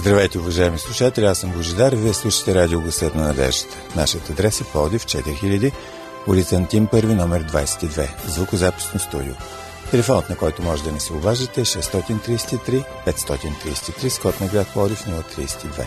Здравейте, уважаеми слушатели, аз съм Божидар и вие слушате радио Гласът на надеждата. Нашият адрес е Плодив 4000, улица Антим 1, номер 22, звукозаписно студио. Телефонът, на който може да ни се обаждате е 633 533, с код на град Плодив 032.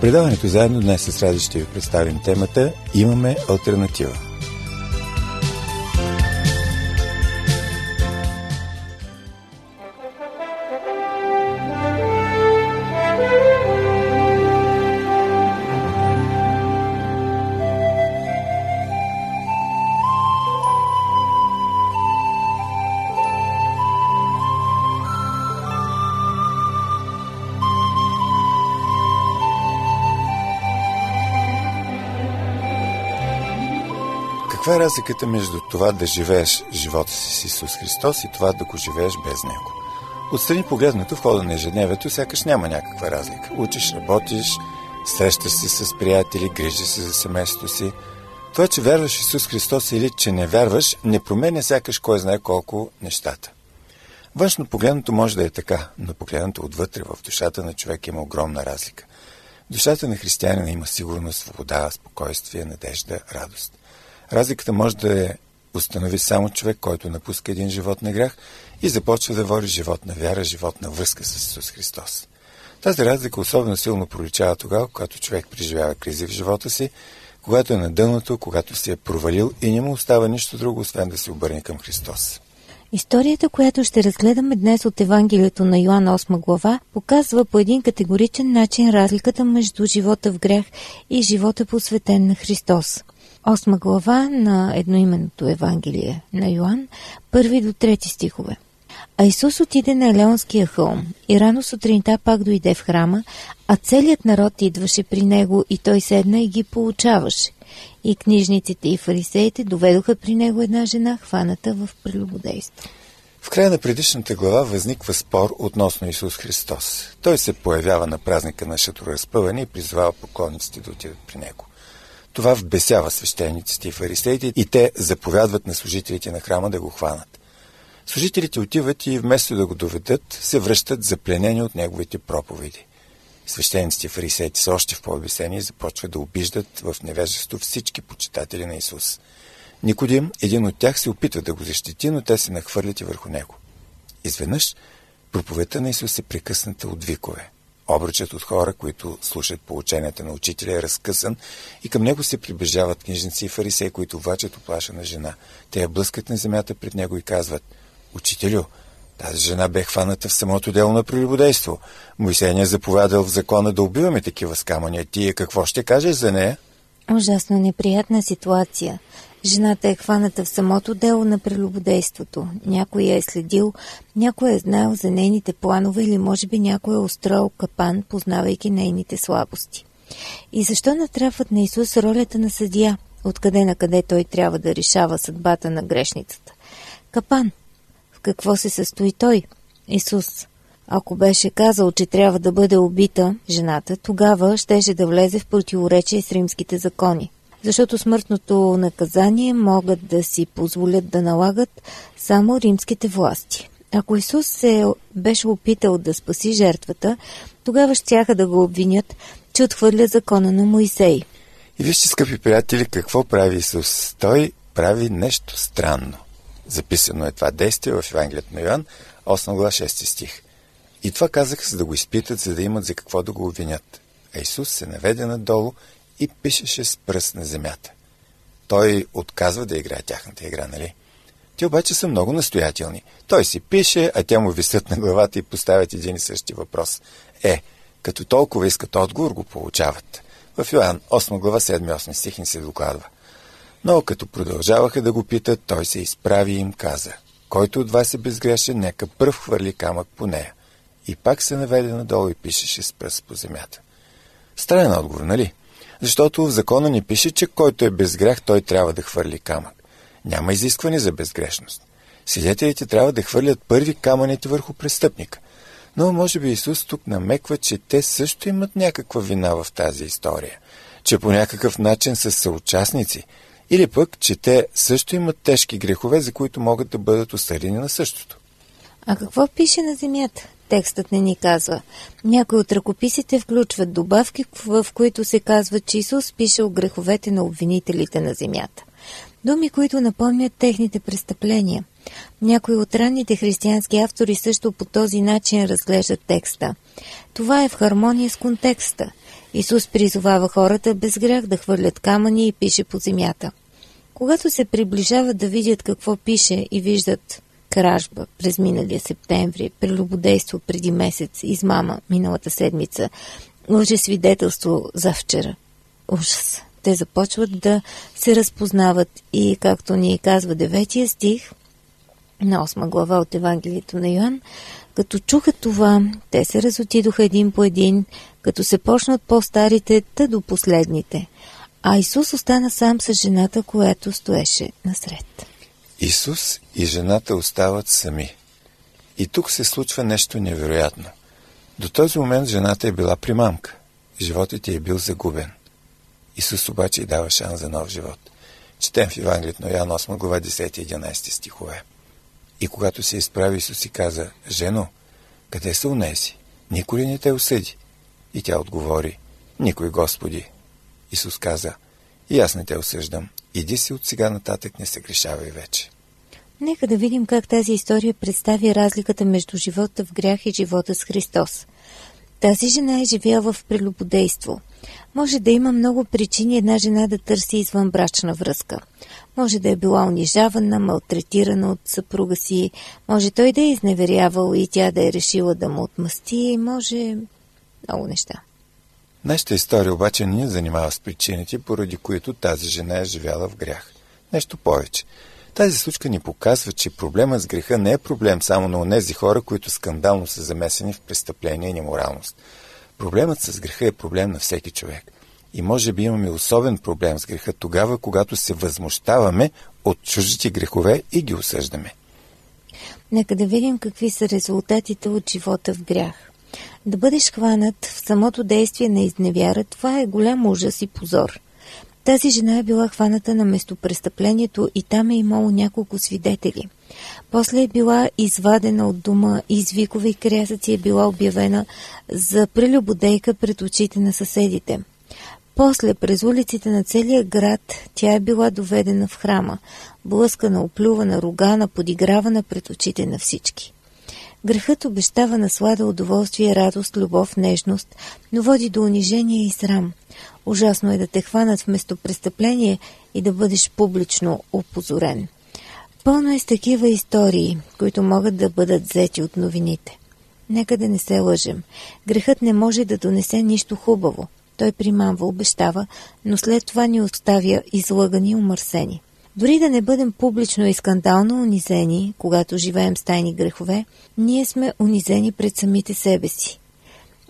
Предаването заедно днес с Ради ще ви представим темата Имаме альтернатива. Каква е разликата между това да живееш живота си с Исус Христос и това да го живееш без Него? Отстрани погледнато в хода на ежедневието сякаш няма някаква разлика. Учиш, работиш, срещаш се с приятели, грижиш се за семейството си. Това, че вярваш в Исус Христос или че не вярваш, не променя сякаш кой знае колко нещата. Външно погледнато може да е така, но погледнато отвътре в душата на човек има огромна разлика. Душата на християнина има сигурност, свобода, спокойствие, надежда, радост. Разликата може да е установи само човек, който напуска един живот на грях и започва да води живот на вяра, живот на връзка с Исус Христос. Тази разлика особено силно проличава тогава, когато човек преживява кризи в живота си, когато е на дъното, когато се е провалил и не му остава нищо друго, освен да се обърне към Христос. Историята, която ще разгледаме днес от Евангелието на Йоан 8 глава, показва по един категоричен начин разликата между живота в грех и живота посветен на Христос. Осма глава на едноименното Евангелие на Йоанн, първи до трети стихове. А Исус отиде на Елеонския хълм и рано сутринта пак дойде в храма, а целият народ идваше при него и той седна и ги получаваше. И книжниците и фарисеите доведоха при него една жена, хваната в прелюбодейство. В края на предишната глава възниква спор относно Исус Христос. Той се появява на празника на шаторазпъване и призвава поклонниците да отидат при него. Това вбесява свещениците и фарисеите и те заповядват на служителите на храма да го хванат. Служителите отиват и вместо да го доведат, се връщат запленени от неговите проповеди. Свещениците и фарисеите са още в по-обесени и започват да обиждат в невежество всички почитатели на Исус. Никодим, един от тях, се опитва да го защити, но те се нахвърлят и върху него. Изведнъж проповедта на Исус е прекъсната от викове. Обръчът от хора, които слушат поученията на учителя е разкъсан и към него се приближават книжници и фарисеи, които влачат оплашена жена. Те я блъскат на земята пред него и казват «Учителю, тази жена бе хваната в самото дело на прелюбодейство. Моисей ни е заповядал в закона да убиваме такива скамания. Ти какво ще кажеш за нея?» Ужасно неприятна ситуация. Жената е хваната в самото дело на прелюбодейството. Някой я е следил, някой е знаел за нейните планове или може би някой е устроил капан, познавайки нейните слабости. И защо натрапват на Исус ролята на съдия, откъде на къде той трябва да решава съдбата на грешницата? Капан. В какво се състои той? Исус. Ако беше казал, че трябва да бъде убита жената, тогава щеше да влезе в противоречие с римските закони защото смъртното наказание могат да си позволят да налагат само римските власти. Ако Исус се беше опитал да спаси жертвата, тогава щяха да го обвинят, че отхвърля закона на Моисей. И вижте, скъпи приятели, какво прави Исус. Той прави нещо странно. Записано е това действие в Евангелието на Йоан, 8 глава 6 стих. И това казаха, за да го изпитат, за да имат за какво да го обвинят. А Исус се наведе надолу и пишеше с пръст на земята. Той отказва да играе тяхната игра, нали? Те обаче са много настоятелни. Той си пише, а тя му висят на главата и поставят един и същи въпрос. Е, като толкова искат отговор, го получават. В Йоан 8 глава 7-8 стих ни се докладва. Но като продължаваха да го питат, той се изправи и им каза. Който от вас е безгрешен, нека пръв хвърли камък по нея. И пак се наведе надолу и пишеше с пръст по земята. Странен отговор, нали? Защото в закона ни пише, че който е без грях, той трябва да хвърли камък. Няма изискване за безгрешност. Свидетелите трябва да хвърлят първи камъните върху престъпника. Но може би Исус тук намеква, че те също имат някаква вина в тази история. Че по някакъв начин са съучастници. Или пък, че те също имат тежки грехове, за които могат да бъдат осъдени на същото. А какво пише на земята? Текстът не ни казва. Някои от ръкописите включват добавки, в които се казва, че Исус пишел греховете на обвинителите на земята. Думи, които напомнят техните престъпления. Някои от ранните християнски автори също по този начин разглеждат текста. Това е в хармония с контекста. Исус призовава хората без грях да хвърлят камъни и пише по земята. Когато се приближават да видят какво пише и виждат кражба през миналия септември, прелюбодейство преди месец, измама миналата седмица, лъжесвидетелство за вчера. Ужас! Те започват да се разпознават и, както ни казва деветия стих на 8 глава от Евангелието на Йоан, като чуха това, те се разотидоха един по един, като се почнат по-старите, та до последните. А Исус остана сам с жената, която стоеше насред. Исус и жената остават сами. И тук се случва нещо невероятно. До този момент жената е била примамка. Животът ти е бил загубен. Исус обаче й дава шанс за нов живот. Четем в Евангелието на Ян 8 глава 10-11 стихове. И когато се изправи, Исус си каза, Жено, къде са унеси? Никой ли не те осъди? И тя отговори, Никой, Господи. Исус каза, И аз не те осъждам. Иди си от сега нататък, не се грешавай вече. Нека да видим как тази история представи разликата между живота в грях и живота с Христос. Тази жена е живяла в прелюбодейство. Може да има много причини една жена да търси извънбрачна връзка. Може да е била унижавана, малтретирана от съпруга си, може той да е изневерявал и тя да е решила да му отмъсти, може много неща. Нашата история обаче не занимава с причините, поради които тази жена е живяла в грях. Нещо повече. Тази случка ни показва, че проблемът с греха не е проблем само на онези хора, които скандално са замесени в престъпление и неморалност. Проблемът с греха е проблем на всеки човек. И може би имаме особен проблем с греха тогава, когато се възмущаваме от чуждите грехове и ги осъждаме. Нека да видим какви са резултатите от живота в грях. Да бъдеш хванат в самото действие на изневяра, това е голям ужас и позор. Тази жена е била хваната на местопрестъплението и там е имало няколко свидетели. После е била извадена от дома и извикове и крясъци е била обявена за прелюбодейка пред очите на съседите. После, през улиците на целия град, тя е била доведена в храма, блъскана, оплювана, ругана, подигравана пред очите на всички. Грехът обещава наслада, удоволствие, радост, любов, нежност, но води до унижение и срам. Ужасно е да те хванат вместо престъпление и да бъдеш публично опозорен. Пълно е с такива истории, които могат да бъдат взети от новините. Нека да не се лъжем. Грехът не може да донесе нищо хубаво. Той примамва, обещава, но след това ни оставя излъгани и умърсени. Дори да не бъдем публично и скандално унизени, когато живеем с тайни грехове, ние сме унизени пред самите себе си.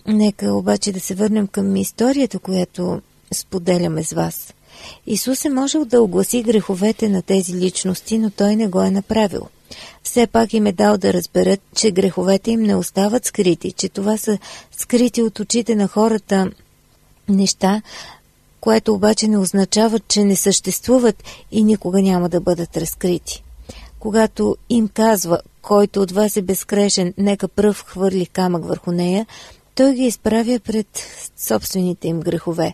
Нека обаче да се върнем към историята, която споделяме с вас. Исус е можел да огласи греховете на тези личности, но той не го е направил. Все пак им е дал да разберат, че греховете им не остават скрити, че това са скрити от очите на хората неща, което обаче не означава, че не съществуват и никога няма да бъдат разкрити. Когато им казва, който от вас е безкрешен, нека пръв хвърли камък върху нея, той ги изправя пред собствените им грехове.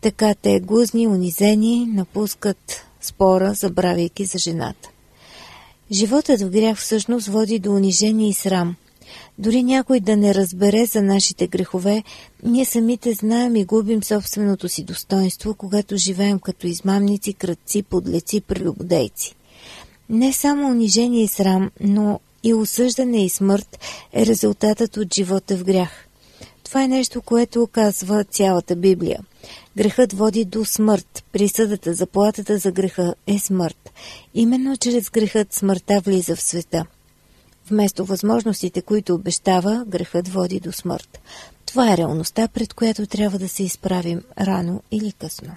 Така те гузни, унизени, напускат спора, забравяйки за жената. Животът в грях всъщност води до унижение и срам. Дори някой да не разбере за нашите грехове, ние самите знаем и губим собственото си достоинство, когато живеем като измамници, кръци, подлеци, прелюбодейци. Не само унижение и срам, но и осъждане и смърт е резултатът от живота в грях. Това е нещо, което оказва цялата Библия. Грехът води до смърт. Присъдата, заплатата за греха е смърт. Именно чрез грехът смъртта влиза в света. Вместо възможностите, които обещава, грехът води до смърт. Това е реалността, пред която трябва да се изправим рано или късно.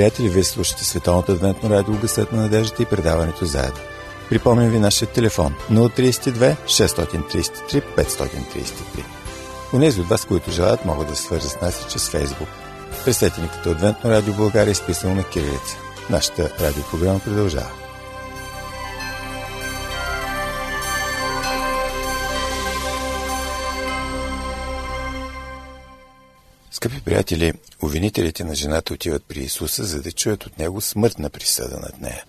Приятели, вие слушате Световното адвентно радио Гъсът на надеждата и предаването заедно. Припомням ви нашия телефон 032 633 533. Унези от вас, които желаят, могат да се свържат с нас и чрез Фейсбук. Представете ни като Адвентно радио България, изписано на кирилица. Нашата радиопрограма продължава. Приятели, обвинителите на жената отиват при Исуса, за да чуят от него смъртна присъда над нея.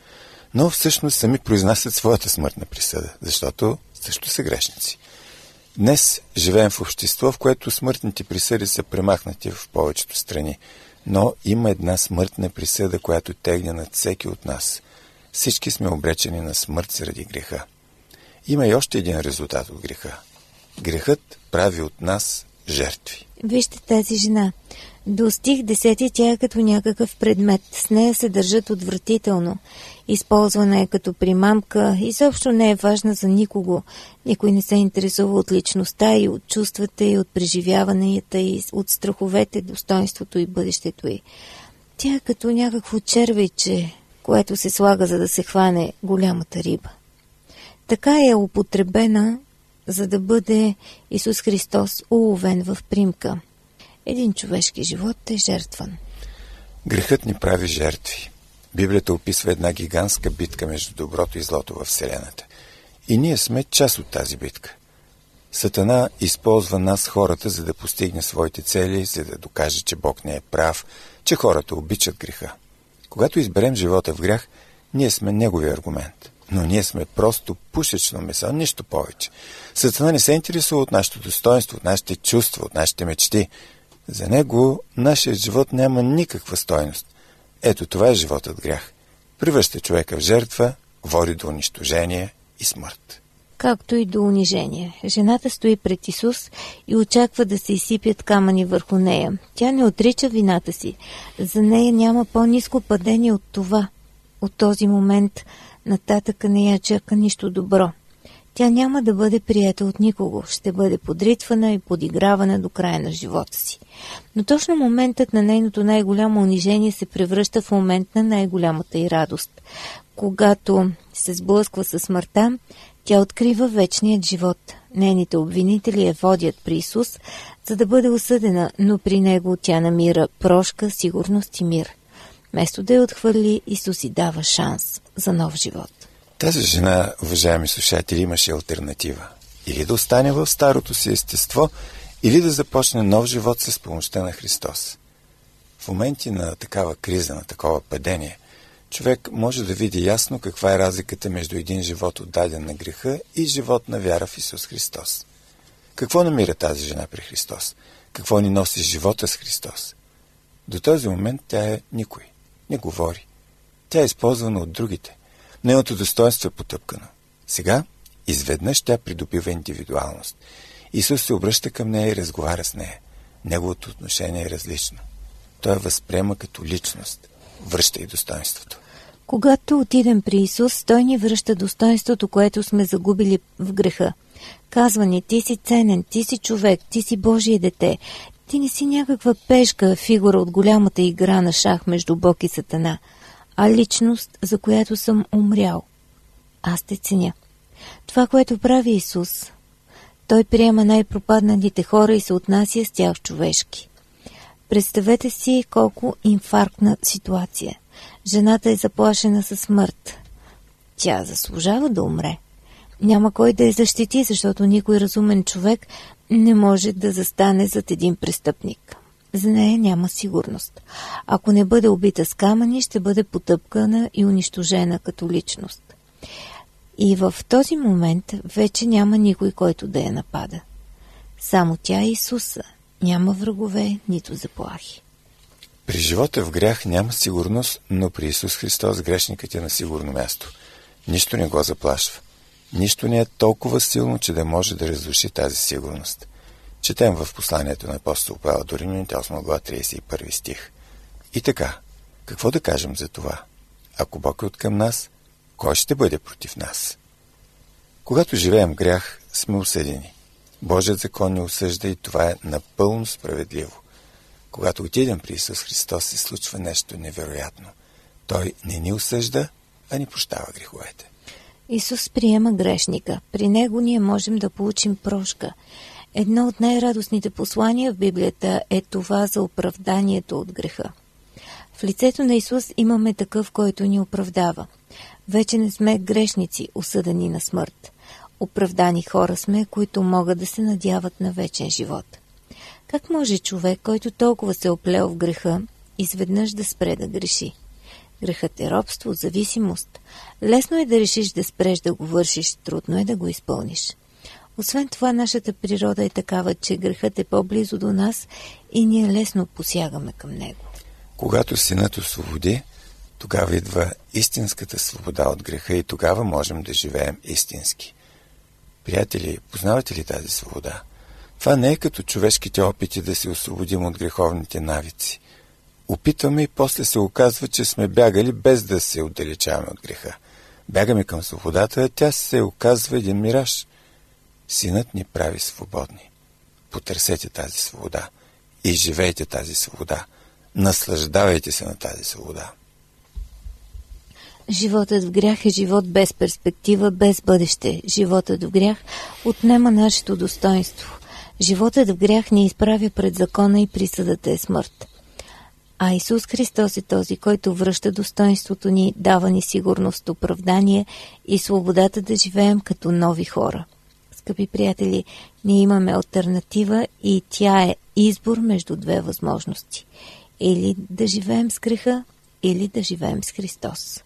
Но всъщност сами произнасят своята смъртна присъда, защото също са грешници. Днес живеем в общество, в което смъртните присъди са премахнати в повечето страни, но има една смъртна присъда, която тегне над всеки от нас. Всички сме обречени на смърт заради греха. Има и още един резултат от греха. Грехът прави от нас жертви. Вижте тази жена. До стих 10 тя е като някакъв предмет. С нея се държат отвратително. Използвана е като примамка, изобщо не е важна за никого. Никой не се интересува от личността и от чувствата и от преживяванията и от страховете, достоинството и бъдещето й. Тя е като някакво червейче, което се слага за да се хване голямата риба. Така е употребена за да бъде Исус Христос уловен в примка. Един човешки живот е жертван. Грехът ни прави жертви. Библията описва една гигантска битка между доброто и злото във Вселената. И ние сме част от тази битка. Сатана използва нас хората, за да постигне своите цели, за да докаже, че Бог не е прав, че хората обичат греха. Когато изберем живота в грях, ние сме негови аргумент. Но ние сме просто пушечно месо, нищо повече. Сатана не се интересува от нашето достоинство, от нашите чувства, от нашите мечти. За него нашият живот няма никаква стойност. Ето това е животът грях. Превръща човека в жертва, води до унищожение и смърт. Както и до унижение. Жената стои пред Исус и очаква да се изсипят камъни върху нея. Тя не отрича вината си. За нея няма по-низко падение от това. От този момент нататъка не я чака нищо добро. Тя няма да бъде приета от никого, ще бъде подритвана и подигравана до края на живота си. Но точно моментът на нейното най-голямо унижение се превръща в момент на най-голямата й радост. Когато се сблъсква със смъртта, тя открива вечният живот. Нейните обвинители я водят при Исус, за да бъде осъдена, но при него тя намира прошка, сигурност и мир. Место да я отхвърли, Исус и дава шанс за нов живот. Тази жена, уважаеми слушатели, имаше альтернатива. Или да остане в старото си естество, или да започне нов живот с помощта на Христос. В моменти на такава криза, на такова падение, човек може да види ясно каква е разликата между един живот отдаден на греха и живот на вяра в Исус Христос. Какво намира тази жена при Христос? Какво ни носи живота с Христос? До този момент тя е никой. Не говори. Тя е използвана от другите. Нейното достоинство е потъпкано. Сега, изведнъж тя придобива индивидуалност. Исус се обръща към нея и разговаря с нея. Неговото отношение е различно. Той възприема като личност. Връща и достоинството. Когато отидем при Исус, Той ни връща достоинството, което сме загубили в греха. Казва ни, ти си ценен, ти си човек, ти си Божие дете. Ти не си някаква пешка, фигура от голямата игра на шах между Бог и Сатана, а личност, за която съм умрял. Аз те ценя. Това, което прави Исус, той приема най-пропадналите хора и се отнася с тях човешки. Представете си колко инфарктна ситуация. Жената е заплашена със смърт. Тя заслужава да умре. Няма кой да я защити, защото никой разумен човек не може да застане зад един престъпник. За нея няма сигурност. Ако не бъде убита с камъни, ще бъде потъпкана и унищожена като личност. И в този момент вече няма никой, който да я напада. Само тя и Исуса. Няма врагове, нито заплахи. При живота в грях няма сигурност, но при Исус Христос грешникът е на сигурно място. Нищо не го заплашва. Нищо не е толкова силно, че да може да разруши тази сигурност. Четем в посланието на апостол Павел до Римляните 8 глава 31 стих. И така, какво да кажем за това? Ако Бог е от към нас, кой ще бъде против нас? Когато живеем грях, сме осъдени. Божият закон ни осъжда и това е напълно справедливо. Когато отидем при Исус Христос, се случва нещо невероятно. Той не ни осъжда, а ни прощава греховете. Исус приема грешника. При него ние можем да получим прошка. Едно от най-радостните послания в Библията е това за оправданието от греха. В лицето на Исус имаме такъв, който ни оправдава. Вече не сме грешници, осъдени на смърт. Оправдани хора сме, които могат да се надяват на вечен живот. Как може човек, който толкова се оплел в греха, изведнъж да спре да греши? Грехът е робство, зависимост. Лесно е да решиш да спреш да го вършиш, трудно е да го изпълниш. Освен това, нашата природа е такава, че грехът е по-близо до нас и ние лесно посягаме към него. Когато синът освободи, тогава идва истинската свобода от греха и тогава можем да живеем истински. Приятели, познавате ли тази свобода? Това не е като човешките опити да се освободим от греховните навици. Опитваме и после се оказва, че сме бягали без да се отдалечаваме от греха. Бягаме към свободата, а тя се оказва един мираж. Синът ни прави свободни. Потърсете тази свобода и живейте тази свобода. Наслаждавайте се на тази свобода. Животът в грях е живот без перспектива, без бъдеще. Животът в грях отнема нашето достоинство. Животът в грях ни изправя пред закона и присъдата е смърт. А Исус Христос е този, който връща достоинството ни, дава ни сигурност, оправдание и свободата да живеем като нови хора. Скъпи приятели, ние имаме альтернатива и тя е избор между две възможности. Или да живеем с греха, или да живеем с Христос.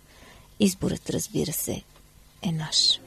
Изборът, разбира се, е наш.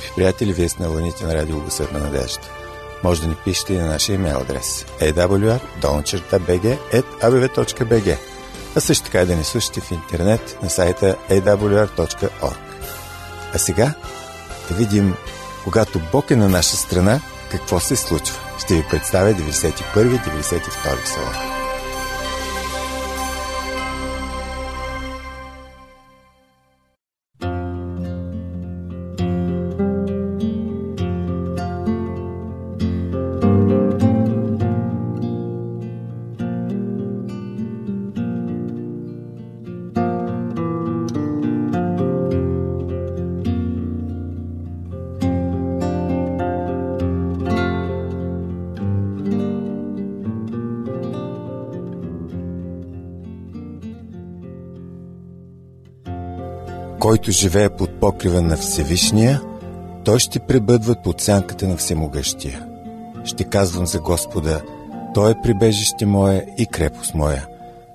Скъпи приятели, вие сте на вълните на радио Гъсът на надежда. Може да ни пишете и на нашия имейл адрес awr.bg.abv.bg а също така и да ни слушате в интернет на сайта awr.org. А сега да видим, когато Бог е на наша страна, какво се случва. Ще ви представя 91-92 псалом. Който живее под покрива на Всевишния, той ще пребъдва под сянката на Всемогъщия. Ще казвам за Господа, Той е прибежище мое и крепост моя,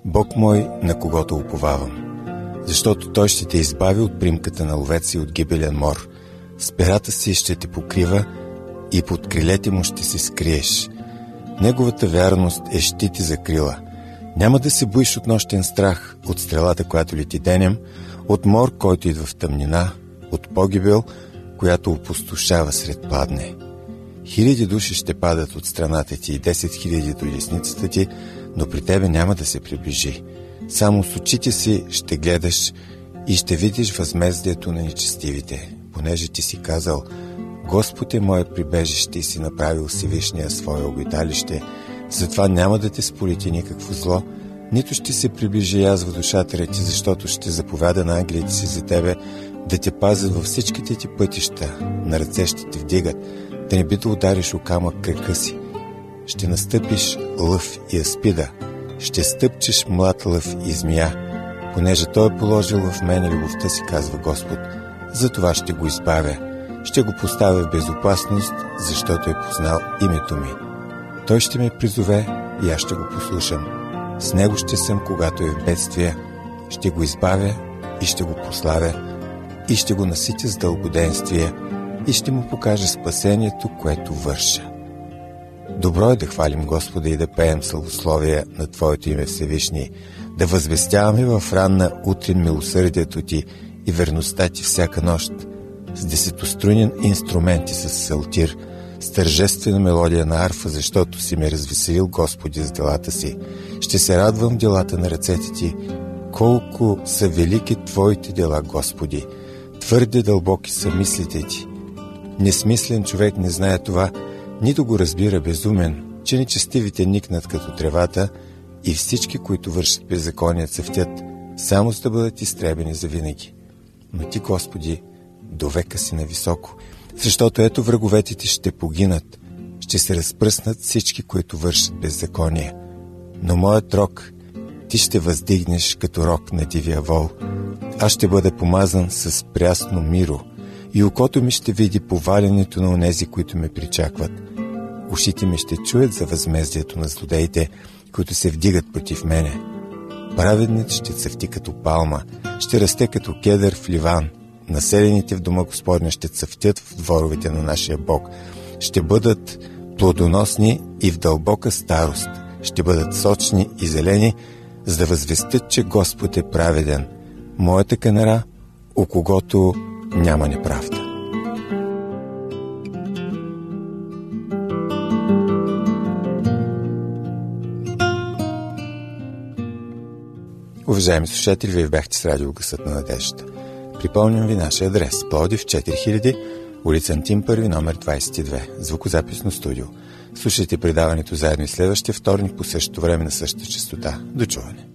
Бог мой, на когото уповавам. Защото Той ще те избави от примката на ловец и от гибелен мор. С перата си ще те покрива и под крилете му ще се скриеш. Неговата вярност е щити за крила. Няма да се боиш от нощен страх, от стрелата, която ли ти денем, от мор, който идва в тъмнина, от погибел, която опустошава сред падне. Хиляди души ще падат от страната ти и 10 хиляди до десницата ти, но при тебе няма да се приближи. Само с очите си ще гледаш и ще видиш възмездието на нечестивите, понеже ти си казал Господ е мое прибежище и си направил си вишния свое обиталище, затова няма да те сполети никакво зло, нито ще се приближи язва душата ти, защото ще заповяда на ангелите си за тебе да те пазят във всичките ти пътища, на ръце ще те вдигат, да не би да удариш о камък кръка си. Ще настъпиш лъв и аспида, ще стъпчеш млад лъв и змия, понеже той е положил в мене любовта си, казва Господ, за това ще го избавя, ще го поставя в безопасност, защото е познал името ми. Той ще ме призове и аз ще го послушам. С него ще съм, когато е в бедствие, ще го избавя и ще го прославя, и ще го наситя с дългоденствие, и ще му покажа спасението, което върша. Добро е да хвалим Господа и да пеем славословия на Твоето име Всевишни, да възвестяваме в ранна утрин милосърдието Ти и верността Ти всяка нощ, с десетострунен инструмент и с салтир, с тържествена мелодия на арфа, защото си ме развеселил Господи с делата си. Ще се радвам делата на ръцете Ти. Колко са велики Твоите дела, Господи! Твърде дълбоки са мислите Ти. Несмислен човек не знае това, нито го разбира безумен, че нечестивите никнат като тревата и всички, които вършат беззакония, цъфтят, само за да бъдат изтребени за винаги. Но Ти, Господи, до века си нависоко, защото ето враговете ти ще погинат, ще се разпръснат всички, които вършат беззаконие. Но моят рок ти ще въздигнеш като рок на дивия вол. Аз ще бъда помазан с прясно миро и окото ми ще види повалянето на онези, които ме причакват. Ушите ми ще чуят за възмездието на злодеите, които се вдигат против мене. Праведният ще цъфти като палма, ще расте като кедър в Ливан. Населените в дома Господня ще цъфтят в дворовете на нашия Бог. Ще бъдат плодоносни и в дълбока старост. Ще бъдат сочни и зелени, за да възвестят, че Господ е праведен. Моята канара, у когото няма неправда. Уважаеми слушатели, вие бяхте с радио Гъсът на надеждата. Припомням ви нашия адрес. Плодив 4000, улица Антим 1, номер 22. Звукозаписно студио. Слушайте предаването заедно и следващия вторник по същото време на същата частота. До чуване!